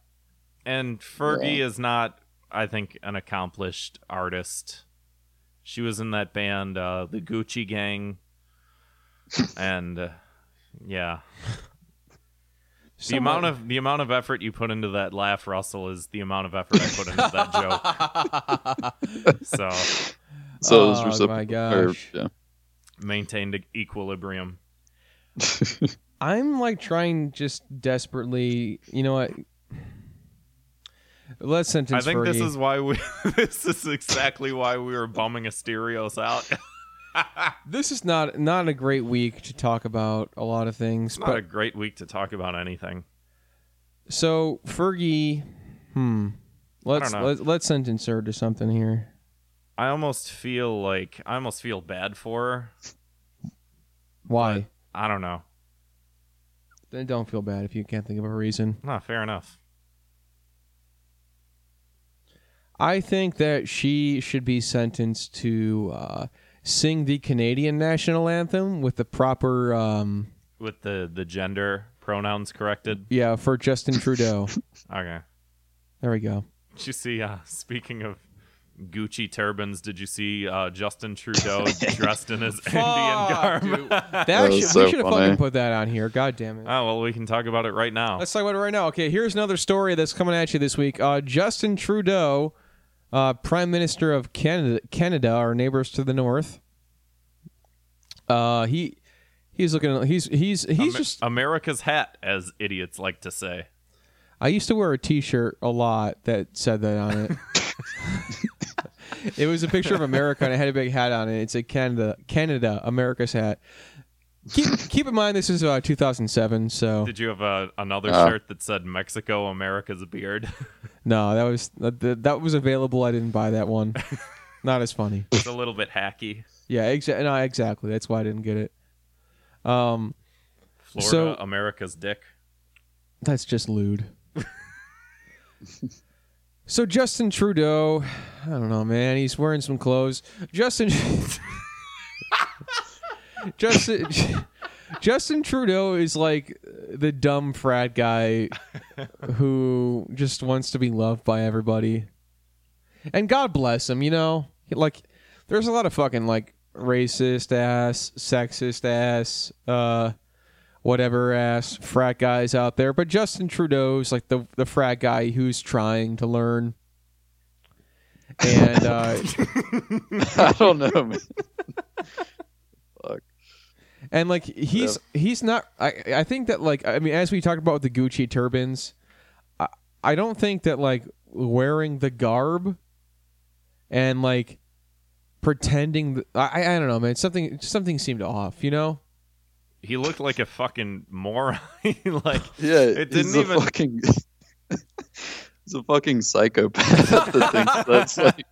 S3: And Fergie is not I think an accomplished artist. She was in that band uh the Gucci Gang and uh, yeah. The amount of the amount of effort you put into that laugh, Russell, is the amount of effort I put into that joke. So
S4: So it was
S2: Oh,
S4: recipro-
S2: my
S4: or-
S2: gosh.
S4: yeah.
S3: maintained equilibrium.
S2: I'm like trying just desperately. You know what? Let's sentence.
S3: I think this is why we. this is exactly why we were bumming Asterios out.
S2: this is not not a great week to talk about a lot of things.
S3: it's not
S2: But
S3: a great week to talk about anything.
S2: so Fergie, hmm. Let's
S3: know.
S2: let, let's sentence her to something here.
S3: I almost feel like I almost feel bad for her.
S2: Why?
S3: I don't know.
S2: Then don't feel bad if you can't think of a reason.
S3: No, fair enough.
S2: I think that she should be sentenced to uh, sing the Canadian national anthem with the proper, um,
S3: With the the gender pronouns corrected.
S2: yeah, for Justin Trudeau.
S3: Okay.
S2: there we go.
S3: Did you see? Uh, speaking of Gucci turbans. Did you see uh, Justin Trudeau dressed in his Indian garb?
S2: dude. That,
S4: That
S2: should,
S4: so
S2: we should have fucking put that on here. God damn it.
S3: Oh well, we can talk about it right now.
S2: Let's talk about it right now. Okay, here's another story that's coming at you this week. Uh, Justin Trudeau, uh, Prime Minister of Canada, Canada, our neighbors to the north. Uh, he he's looking. He's he's he's
S3: Amer-
S2: just.
S3: America's hat, as idiots like to say.
S2: I used to wear a T-shirt a lot that said that on it. it was a picture of America and it had a big hat on it. It said Canada, Canada, America's hat. Keep keep in mind this is uh, 2007, so
S3: Did you have a, another
S4: Uh.
S3: shirt that said Mexico, America's beard?
S2: no, that was that, that was available. I didn't buy that one. Not as funny.
S3: it's a little bit hacky.
S2: Yeah, exactly. No, exactly. That's why I didn't get it. Um,
S3: Florida,
S2: So-
S3: America's dick.
S2: that's just lewd. so Justin Trudeau, I don't know, man. He's wearing some clothes. Justin, Justin, Justin Trudeau is like the dumb frat guy who just wants to be loved by everybody. And God bless him, you know. Like, there's a lot of fucking like racist ass, sexist ass, uh, whatever ass frat guys out there. But Justin Trudeau's like the the frat guy who's trying to learn. And uh,
S4: I don't know, man. Fuck.
S2: and like he's he's not. I I think that like I mean, as we talked about with the Gucci turbans, I I don't think that like wearing the garb and like pretending. th- I I don't know, man. Something something seemed off, you know.
S3: He looked like a fucking moron. like
S4: Yeah,
S3: It didn't
S4: a
S3: even-
S4: fucking. he's a fucking psychopath that thinks that's like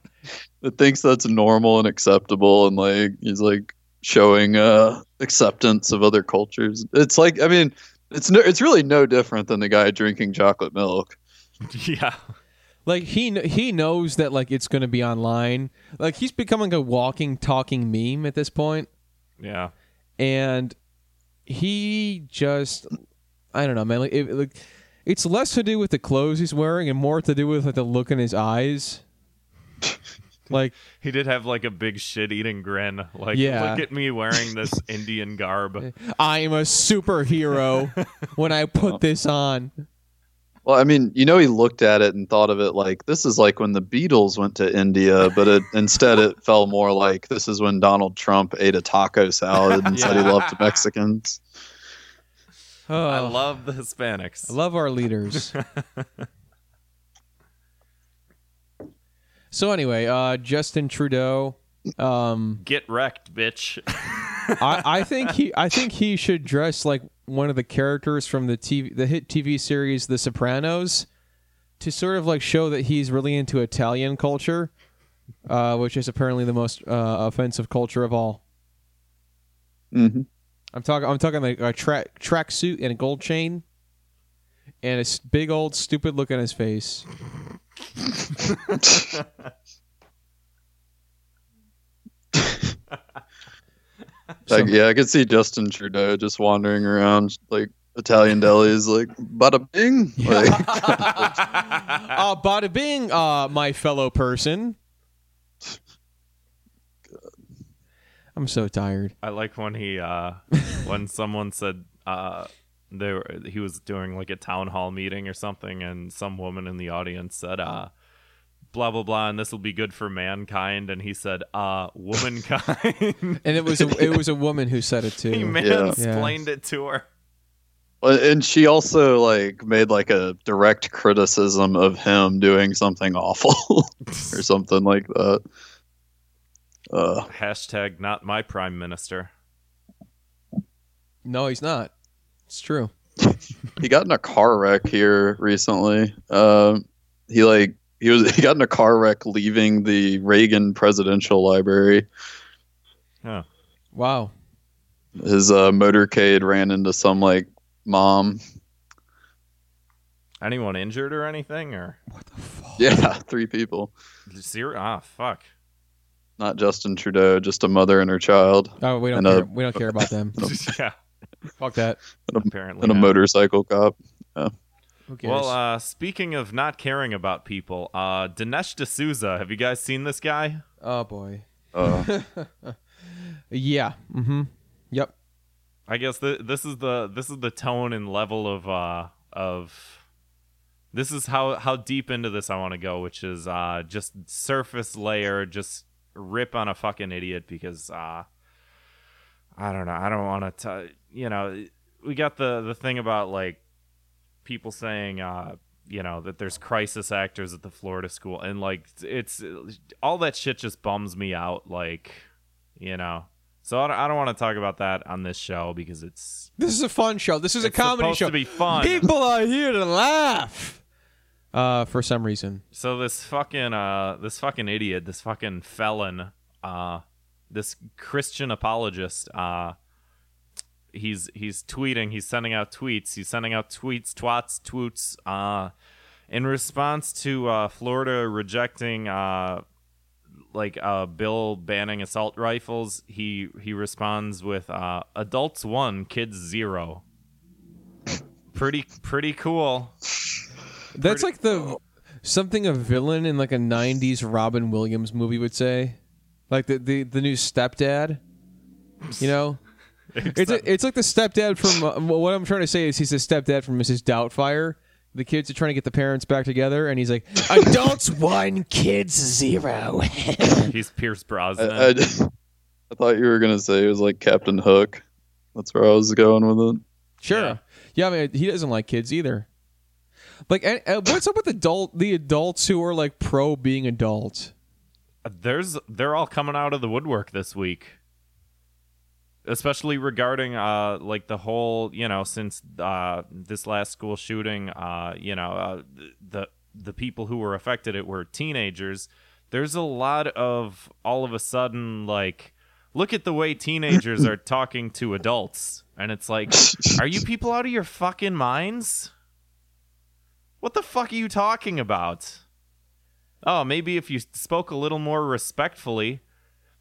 S4: that thinks that's normal and acceptable, and like he's like showing uh acceptance of other cultures. It's like I mean, it's no, it's really no different than the guy drinking chocolate milk.
S3: yeah.
S2: Like he he knows that like it's going to be online. Like he's becoming a walking talking meme at this point.
S3: Yeah.
S2: and he just I don't know, man. Like, it, like it's less to do with the clothes he's wearing and more to do with like the look in his eyes. like
S3: He did have like a big shit eating grin. Like,
S2: Yeah.
S3: look at me wearing this Indian garb.
S2: I am a superhero when I put this on.
S4: Well, I mean, you know, he looked at it and thought of it like this is like when the Beatles went to India, but it, instead it fell more like this is when Donald Trump ate a taco salad and said he
S2: Yeah.
S4: loved Mexicans.
S2: Oh,
S3: I love the Hispanics.
S2: I love our leaders. So anyway, uh, Justin Trudeau. Um,
S3: Get wrecked, bitch.
S2: I, I think he I think he should dress like one of the characters from the TV the hit TV series The Sopranos to sort of like show that he's really into Italian culture, uh, which is apparently the most uh, offensive culture of all.
S4: hmm
S2: I'm talking I'm talking like a track track suit and a gold chain and a big old stupid look on his face.
S4: Like, yeah, I could see Justin Trudeau just wandering around like Italian delis, like bada bing. Like,
S2: uh, bada bing, uh, my fellow person. I'm so tired.
S3: I like when he uh when someone said uh they were, he was doing like a town hall meeting or something and some woman in the audience said uh blah blah blah and this will be good for mankind and he said uh womankind
S2: And it was a, it was a woman who said it too.
S3: he
S4: Yeah.
S3: it to her
S4: and she also like made like a direct criticism of him doing something awful or something like that. Uh,
S3: hashtag not my prime minister
S2: No, he's not. It's true.
S4: he got in a car wreck here recently. Um, he like he was he got in a car wreck leaving the Reagan Presidential Library.
S3: huh
S2: Wow.
S4: His uh, motorcade ran into some like mom.
S3: anyone injured or anything or what the fuck?
S4: Yeah, three people.
S3: Ser- ah fuck
S4: Not Justin Trudeau, just a mother and her child,
S2: Oh, we don't
S4: And, uh,
S2: care. we don't care about them.
S3: yeah
S2: Fuck that.
S3: And apparently
S4: and a
S3: not.
S4: motorcycle cop.
S2: Who cares?
S3: Well, uh, speaking of not caring about people, uh, Dinesh D'Souza, have you guys seen this guy?
S2: oh boy.
S4: Uh,
S2: Yeah. Mm-hmm. Yep.
S3: I guess th- this is the this is the tone and level of uh of this is how how deep into this I want to go, which is uh just surface layer, just rip on a fucking idiot because uh I don't know, I don't want to you know, we got the the thing about like people saying uh you know that there's crisis actors at the Florida school and like it's all that shit just bums me out like you know so I don't, I don't want to talk about that on this show because it's
S2: This is a fun show. This is a comedy show.
S3: to be fun.
S2: People are here to laugh. Uh, for some reason.
S3: so this fucking uh this fucking idiot this fucking felon uh this Christian apologist uh he's he's tweeting he's sending out tweets he's sending out tweets twats twoots uh in response to uh Florida rejecting uh like a bill banning assault rifles he he responds with uh adults 1 kids 0 pretty pretty cool.
S2: That's like the something a villain in like a '90s Robin Williams movie would say, like the the, the new stepdad. You know, it's a, it's like the stepdad from. Uh, what I'm trying to say is he's the stepdad from Mrs. Doubtfire. The kids are trying to get the parents back together, and he's like, "Adults one, kids zero.
S3: He's Pierce Brosnan.
S4: I, I, I thought you were gonna say it was like Captain Hook. That's where I was going with it.
S2: Sure.
S3: Yeah.
S2: Yeah. I mean, he doesn't like kids either. Like, and, uh, what's up with adult the adults who are like pro being adults?
S3: There's they're all coming out of the woodwork this week. Especially regarding uh like the whole, you know, since uh this last school shooting, uh, you know, uh, the the people who were affected it were teenagers. There's a lot of all of a sudden like look at the way teenagers are talking to adults and it's like are you people out of your fucking minds? What the fuck are you talking about? Oh, maybe if you spoke a little more respectfully.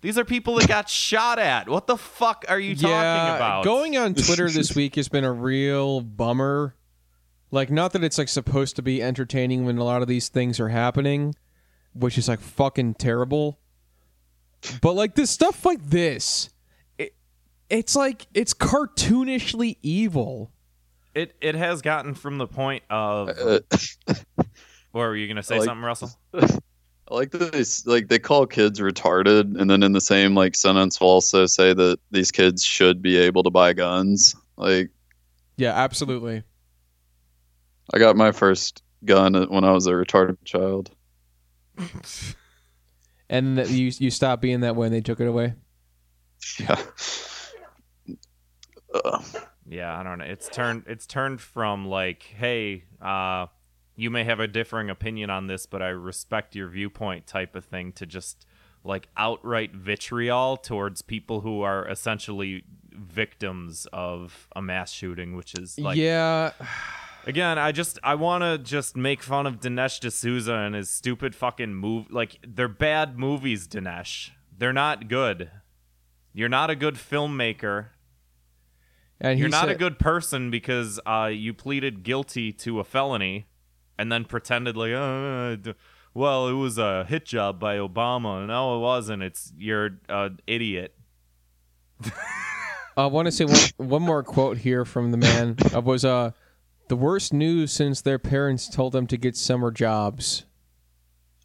S3: These are people that got shot at. What the fuck are you talking about?
S2: Going on Twitter this week has been a real bummer. Like, not that it's like supposed to be entertaining when a lot of these things are happening, which is like fucking terrible. But like this stuff like this, it, it's like it's cartoonishly evil.
S3: it it has gotten from the point of.
S4: Uh,
S3: or were you gonna say
S4: like-
S3: something, Russell?
S4: I like that they like they call kids retarded, and then in the same like sentence will also say that these kids should be able to buy guns. Like
S2: Yeah, absolutely.
S4: I got my first gun when I was a retarded child.
S2: And that you you stopped being that way and they took it away.
S4: Yeah. Uh,
S3: Yeah, I don't know. It's turned it's turned from like, hey, uh, you may have a differing opinion on this, but I respect your viewpoint type of thing to just like outright vitriol towards people who are essentially victims of a mass shooting, which is like
S2: yeah,
S3: Again, I just I want to just make fun of Dinesh D'Souza and his stupid fucking move. Like they're bad movies, Dinesh. They're not good. You're not a good filmmaker.
S2: and
S3: You're not a good person because uh, you pleaded guilty to a felony and then pretended like, uh, d- well, it was a hit job by Obama. No, it wasn't. It's you're an idiot.
S2: I want to say one, one more quote here from the man. It was uh, the worst news since their parents told them to get summer jobs.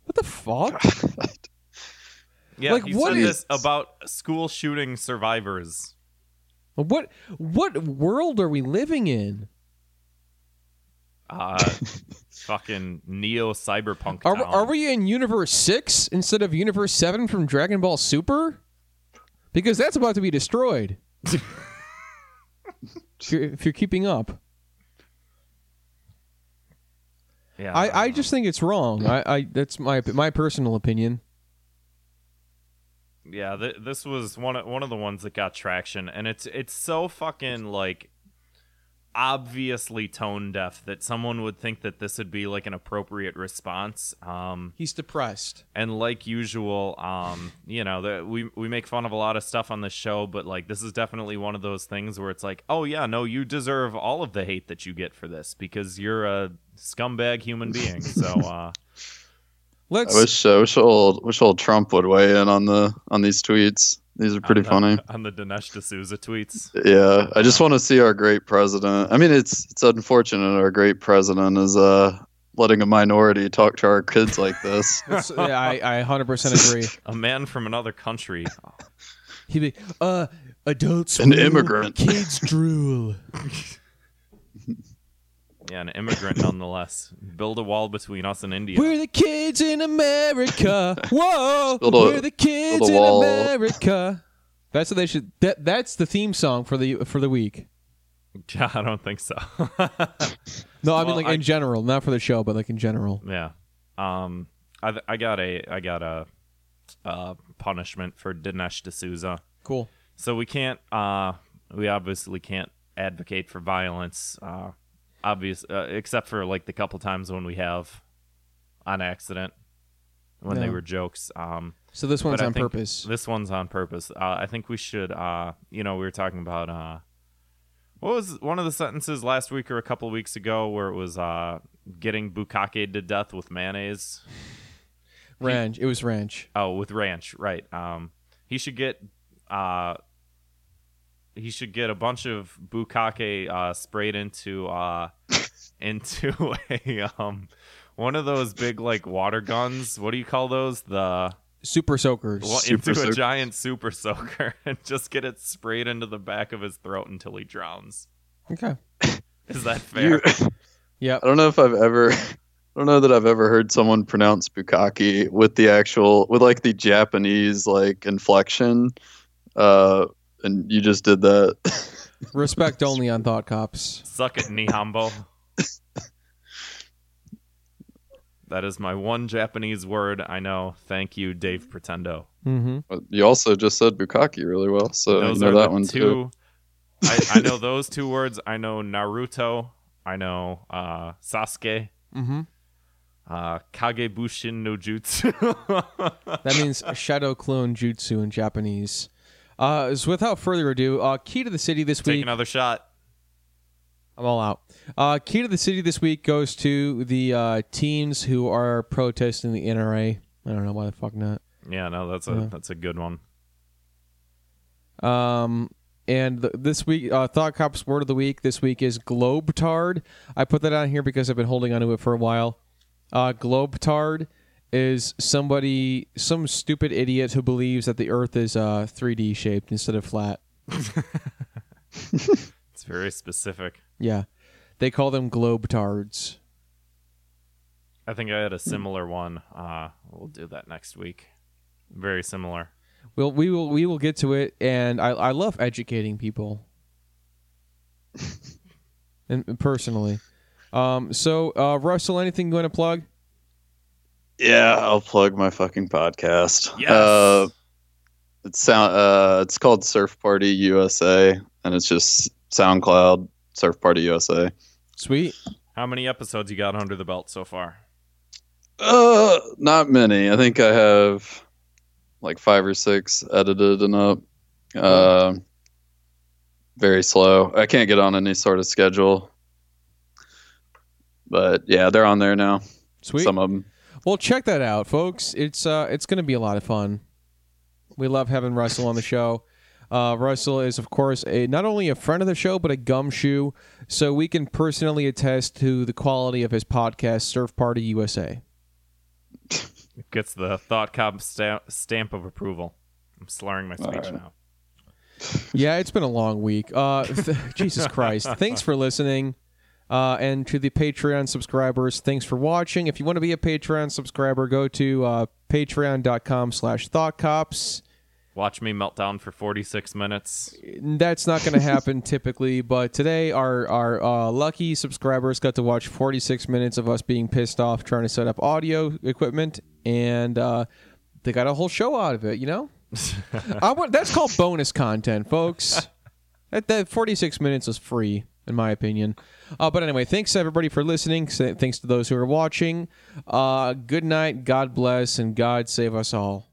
S2: What the fuck?
S3: Yeah,
S2: Like,
S3: he
S2: what
S3: said
S2: is-
S3: this about school shooting survivors.
S2: What what world are we living in?
S3: Uh, fucking neo cyberpunk.
S2: Are, are we in Universe 6 instead of Universe 7 from Dragon Ball Super? Because that's about to be destroyed. if, you're, if you're keeping up.
S3: Yeah,
S2: I, I just think it's wrong. I, I that's my my personal opinion.
S3: yeah. Th- this was one of, one of the ones that got traction, and it's it's so fucking like obviously tone deaf that someone would think that this would be like an appropriate response. Um,
S2: He's depressed.
S3: and like usual, um, you know, the, we we make fun of a lot of stuff on the show, but like this is definitely one of those things where it's like, oh yeah, no, you deserve all of the hate that you get for this because you're a scumbag human being. So uh,
S2: Let's.
S4: I wish I wish old wish old Trump would weigh in on the on these tweets. These are pretty
S3: on the-
S4: funny.
S3: on the Dinesh D'Souza tweets.
S4: Yeah, I just want to see our great president. I mean, it's it's unfortunate our great president is uh letting a minority talk to our kids like this.
S2: yeah, I, I 100% agree.
S3: A man from another country.
S2: He'd be, uh, adults
S4: An immigrant.
S2: kids drool.
S3: Yeah, an immigrant nonetheless. Build a wall between us and India.
S2: We're the kids in America. Whoa,
S4: Build a-
S2: we're the kids
S4: build a
S2: in
S4: wall.
S2: America. That's what they should. That that's the theme song for the for the week.
S3: Yeah, I don't think so.
S2: No, I mean
S3: Well,
S2: like
S3: I-
S2: in general, not for the show, but like in general.
S3: yeah. Um, I I got a I got a uh punishment for Dinesh D'Souza.
S2: Cool.
S3: So we can't uh we obviously can't advocate for violence uh obvious uh, except for like the couple times when we have on accident when they were jokes. Um
S2: So this one's on purpose.
S3: This one's on purpose. Uh, I think we should. Uh, you know, we were talking about uh, what was one of the sentences last week or a couple weeks ago where it was uh, getting bukkake to death with mayonnaise.
S2: Ranch. It was ranch.
S3: Oh, with ranch, right? Um, he should get. He should get a bunch of bukkake uh, sprayed into uh, into a um, one of those big like water guns. What do you call those? The
S2: Super soakers.
S3: Well,
S4: Super
S3: into a giant super soaker and just get it sprayed into the back of his throat until he drowns.
S2: Okay.
S3: Is that fair?
S4: You-
S2: Yep.
S4: I don't know if I've ever I don't know that I've ever heard someone pronounce bukkake with the actual with like the Japanese like inflection. Uh and you just did that.
S2: Respect only on Thought Cops.
S3: Suck it, Nihombo. that is my one Japanese word I know. Thank you, Dave Pretendo.
S2: Mm-hmm.
S4: you also just said bukkake really well, so
S3: Those
S4: you know
S3: are
S4: that one
S3: two.
S4: too.
S3: I, I know those two words. I know Naruto. I know uh, Sasuke.
S2: Mm-hmm.
S3: Uh, Kagebushin no Jutsu.
S2: That means shadow clone jutsu in Japanese. Uh, so without further ado, uh, key to the city this
S3: Take
S2: week.
S3: Take another shot.
S2: I'm all out. Uh, key to the city this week goes to the uh, teens who are protesting the NRA. I don't know why the fuck not.
S3: Yeah, no, that's a
S2: Yeah.
S3: that's a good one.
S2: Um, and th- this week, uh, Thought Cops word of the week this week is globetard. I put that on here because I've been holding onto it for a while. Uh, globetard is somebody, some stupid idiot who believes that the Earth is uh 3D shaped instead of flat.
S3: It's very specific.
S2: Yeah, they call them globetards.
S3: I think I had a similar one. Uh, we'll do that next week. Very similar.
S2: We'll we will we will get to it, and I I love educating people, and personally. Um. So, uh, Russell, anything you want to plug?
S4: Yeah, I'll plug my fucking podcast.
S3: Yes.
S4: Uh, it's sound. Uh, it's called Surf Party USA, and it's just SoundCloud Surf Party USA.
S2: Sweet.
S3: How many episodes you got under the belt so far?
S4: Uh, not many. I think I have like five or six edited and up. Uh, very slow. I can't get on any sort of schedule. But yeah, they're on there now.
S2: Sweet.
S4: Some of them.
S2: Well, check that out, folks. It's uh, it's going to be a lot of fun. We love having Russell on the show. Uh, Russell is, of course, a not only a friend of the show but a gumshoe, so we can personally attest to the quality of his podcast, Surf Party USA.
S3: Gets the Thought Cop sta- stamp of approval. I'm slurring my speech
S4: right.
S3: now.
S2: Yeah, it's been a long week. Uh, th- Jesus Christ! Thanks for listening. Uh, and to the Patreon subscribers, thanks for watching. If you want to be a Patreon subscriber, go to uh, patreon.com slash thoughtcops.
S3: Watch me melt down for 46 minutes.
S2: That's not going to happen typically, but today our our uh, lucky subscribers got to watch 46 minutes of us being pissed off trying to set up audio equipment, and uh, they got a whole show out of it. You know, I want, that's called bonus content, folks. That, that 46 minutes is free. In my opinion. Uh, but anyway, thanks everybody for listening. Thanks to those who are watching. Uh, good night. God bless, and God save us all.